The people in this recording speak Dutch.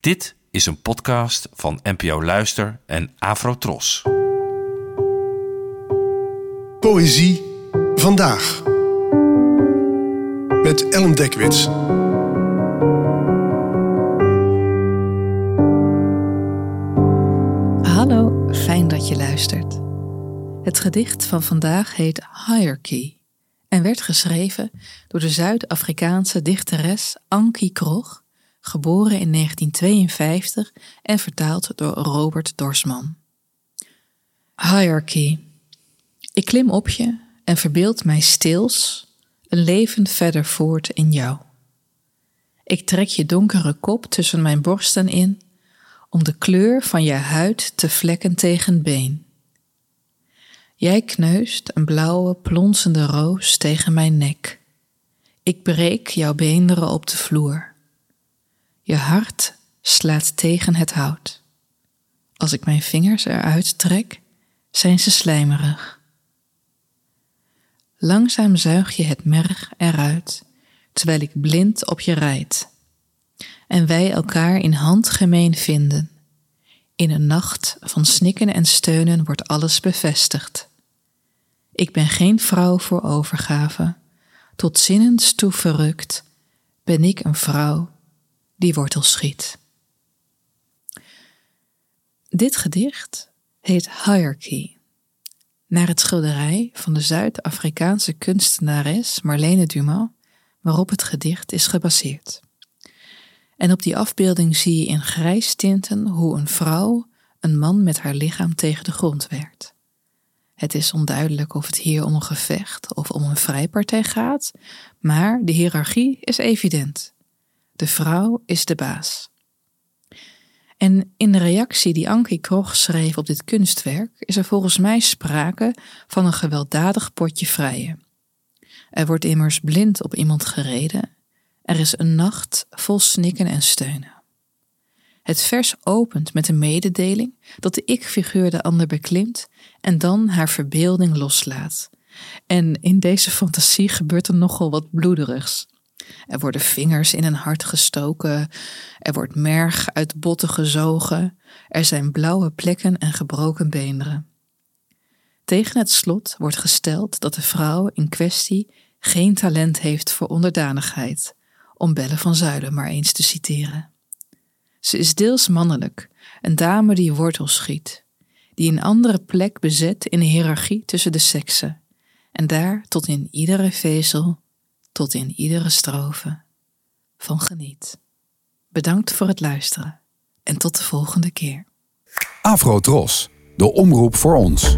Dit is een podcast van NPO Luister en Afrotros. Poëzie vandaag. Met Ellen Dekwits. Hallo, fijn dat je luistert. Het gedicht van vandaag heet Hierarchy en werd geschreven door de Zuid-Afrikaanse dichteres Ankie Krog, geboren in 1952 en vertaald door Robert Dorsman. Hierarchy. Ik klim op je en verbeeld mij stils een leven verder voort in jou. Ik trek je donkere kop tussen mijn borsten in om de kleur van je huid te vlekken tegen been. Jij kneust een blauwe, plonsende roos tegen mijn nek. Ik breek jouw beenderen op de vloer. Je hart slaat tegen het hout. Als ik mijn vingers eruit trek, zijn ze slijmerig. Langzaam zuig je het merg eruit, terwijl ik blind op je rijd. En wij elkaar in handgemeen vinden. In een nacht van snikken en steunen wordt alles bevestigd. Ik ben geen vrouw voor overgave. Tot zinnens toe verrukt ben ik een vrouw die wortel schiet. Dit gedicht heet Hierarchy, naar het schilderij van de Zuid-Afrikaanse kunstenares Marlene Dumas, waarop het gedicht is gebaseerd. En op die afbeelding zie je in grijs tinten hoe een vrouw een man met haar lichaam tegen de grond werkt. Het is onduidelijk of het hier om een gevecht of om een vrijpartij gaat, maar de hiërarchie is evident. De vrouw is de baas. En in de reactie die Ankie Krog schreef op dit kunstwerk is er volgens mij sprake van een gewelddadig potje vrije. Er wordt immers blind op iemand gereden. Er is een nacht vol snikken en steunen. Het vers opent met een mededeling dat de ik-figuur de ander beklimt en dan haar verbeelding loslaat. En in deze fantasie gebeurt er nogal wat bloederigs. Er worden vingers in een hart gestoken, er wordt merg uit botten gezogen, er zijn blauwe plekken en gebroken beenderen. Tegen het slot wordt gesteld dat de vrouw in kwestie geen talent heeft voor onderdanigheid, om Belle van Zuilen maar eens te citeren. Ze is deels mannelijk, een dame die wortel schiet, die een andere plek bezet in de hiërarchie tussen de seksen, en daar tot in iedere vezel, tot in iedere strofe van geniet. Bedankt voor het luisteren en tot de volgende keer. Afro Tros, de omroep voor ons.